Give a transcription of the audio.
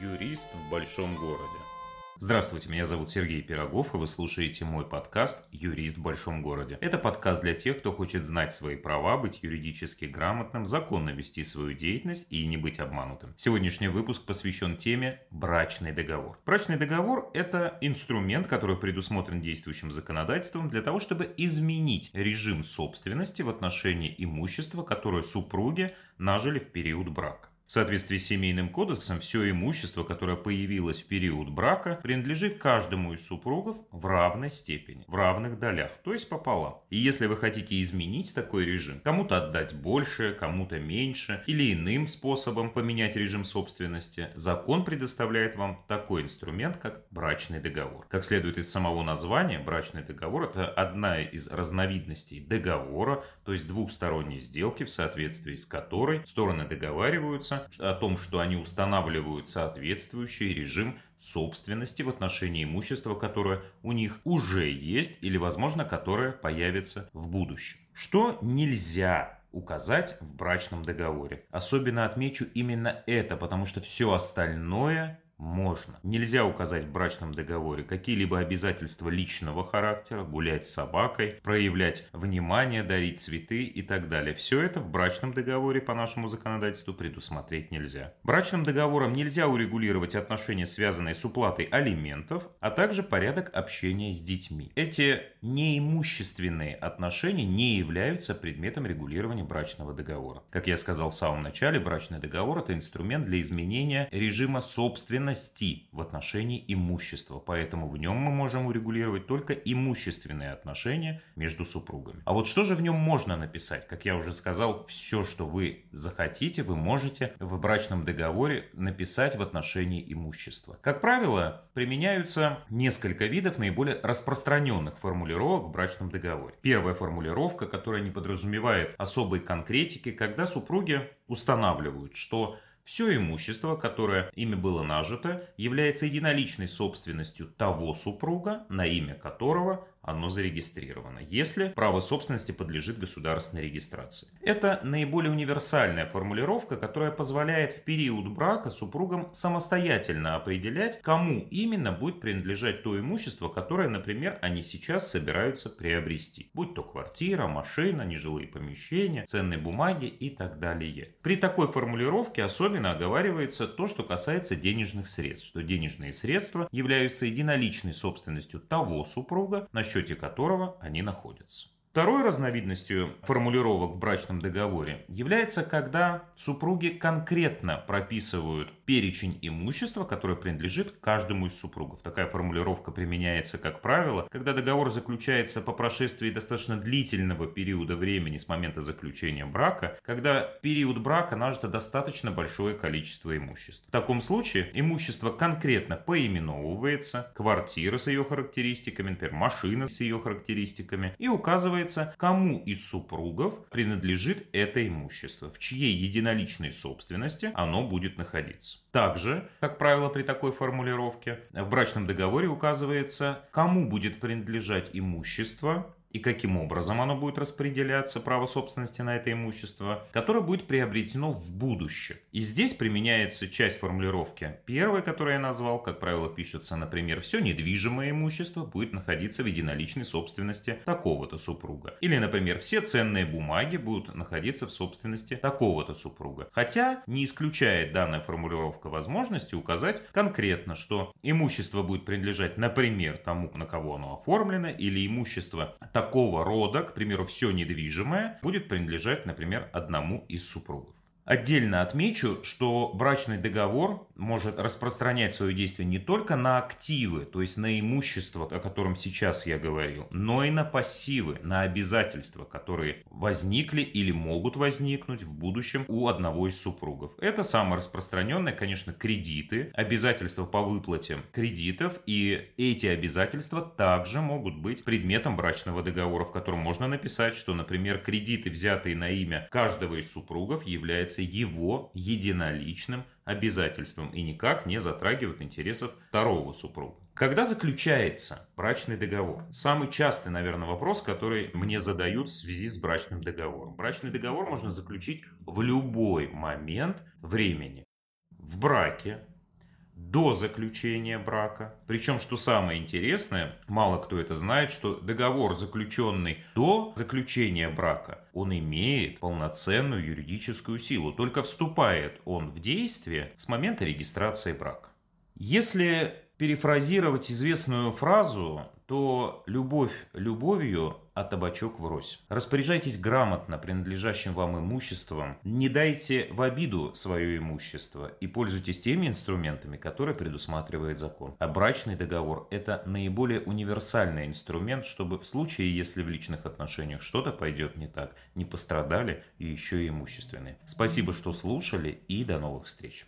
Юрист в большом городе. Здравствуйте, меня зовут Сергей Пирогов, и вы слушаете мой подкаст «Юрист в большом городе». Это подкаст для тех, кто хочет знать свои права, быть юридически грамотным, законно вести свою деятельность и не быть обманутым. Сегодняшний выпуск посвящен теме «Брачный договор». Брачный договор – это инструмент, который предусмотрен действующим законодательством для того, чтобы изменить режим собственности в отношении имущества, которое супруги нажили в период брака. В соответствии с Семейным кодексом, все имущество, которое появилось в период брака, принадлежит каждому из супругов в равной степени, в равных долях, то есть пополам. И если вы хотите изменить такой режим, кому-то отдать больше, кому-то меньше, или иным способом поменять режим собственности, закон предоставляет вам такой инструмент, как брачный договор. Как следует из самого названия, брачный договор – это одна из разновидностей договора, то есть двухсторонней сделки, в соответствии с которой стороны договариваются о том, что они устанавливают соответствующий режим собственности в отношении имущества, которое у них уже есть или, возможно, которое появится в будущем. Что нельзя указать в брачном договоре. Особенно отмечу именно это, потому что все остальное можно. Нельзя указать в брачном договоре какие-либо обязательства личного характера, гулять с собакой, проявлять внимание, дарить цветы и так далее. Все это в брачном договоре по нашему законодательству предусмотреть нельзя. Брачным договором нельзя урегулировать отношения, связанные с уплатой алиментов, а также порядок общения с детьми. Эти неимущественные отношения не являются предметом регулирования брачного договора. Как я сказал в самом начале, брачный договор – это инструмент для изменения режима собственности ценности в отношении имущества, поэтому в нем мы можем урегулировать только имущественные отношения между супругами. А вот что же в нем можно написать? Как я уже сказал, все, что вы захотите, вы можете в брачном договоре написать в отношении имущества. Как правило, применяются несколько видов наиболее распространенных формулировок в брачном договоре. Первая формулировка, которая не подразумевает особой конкретики, когда супруги устанавливают, что все имущество, которое ими было нажито, является единоличной собственностью того супруга, на имя которого оно зарегистрировано, если право собственности подлежит государственной регистрации. Это наиболее универсальная формулировка, которая позволяет в период брака супругам самостоятельно определять, кому именно будет принадлежать то имущество, которое, например, они сейчас собираются приобрести. Будь то квартира, машина, нежилые помещения, ценные бумаги и так далее. При такой формулировке особенно оговаривается то, что касается денежных средств, что денежные средства являются единоличной собственностью того супруга, на счете которого они находятся. Второй разновидностью формулировок в брачном договоре является, когда супруги конкретно прописывают перечень имущества, которое принадлежит каждому из супругов. Такая формулировка применяется, как правило, когда договор заключается по прошествии достаточно длительного периода времени с момента заключения брака, когда период брака нажито достаточно большое количество имущества. В таком случае имущество конкретно поименовывается, квартира с ее характеристиками, например, машина с ее характеристиками, и указывается, кому из супругов принадлежит это имущество, в чьей единоличной собственности оно будет находиться. Также, как правило, при такой формулировке в брачном договоре указывается, кому будет принадлежать имущество, и каким образом оно будет распределяться, право собственности на это имущество, которое будет приобретено в будущем. И здесь применяется часть формулировки. Первая, которую я назвал, как правило, пишется, например, все недвижимое имущество будет находиться в единоличной собственности такого-то супруга. Или, например, все ценные бумаги будут находиться в собственности такого-то супруга. Хотя не исключает данная формулировка возможности указать конкретно, что имущество будет принадлежать, например, тому, на кого оно оформлено, или имущество такого рода, к примеру, все недвижимое, будет принадлежать, например, одному из супругов. Отдельно отмечу, что брачный договор может распространять свое действие не только на активы, то есть на имущество, о котором сейчас я говорил, но и на пассивы, на обязательства, которые возникли или могут возникнуть в будущем у одного из супругов. Это самое распространенное, конечно, кредиты, обязательства по выплате кредитов, и эти обязательства также могут быть предметом брачного договора, в котором можно написать, что, например, кредиты, взятые на имя каждого из супругов, являются его единоличным обязательством и никак не затрагивает интересов второго супруга. Когда заключается брачный договор? Самый частый, наверное, вопрос, который мне задают в связи с брачным договором. Брачный договор можно заключить в любой момент времени. В браке, до заключения брака. Причем, что самое интересное, мало кто это знает, что договор, заключенный до заключения брака, он имеет полноценную юридическую силу. Только вступает он в действие с момента регистрации брака. Если перефразировать известную фразу, то любовь любовью, а табачок врозь. Распоряжайтесь грамотно принадлежащим вам имуществом, не дайте в обиду свое имущество и пользуйтесь теми инструментами, которые предусматривает закон. А брачный договор – это наиболее универсальный инструмент, чтобы в случае, если в личных отношениях что-то пойдет не так, не пострадали и еще и имущественные. Спасибо, что слушали и до новых встреч.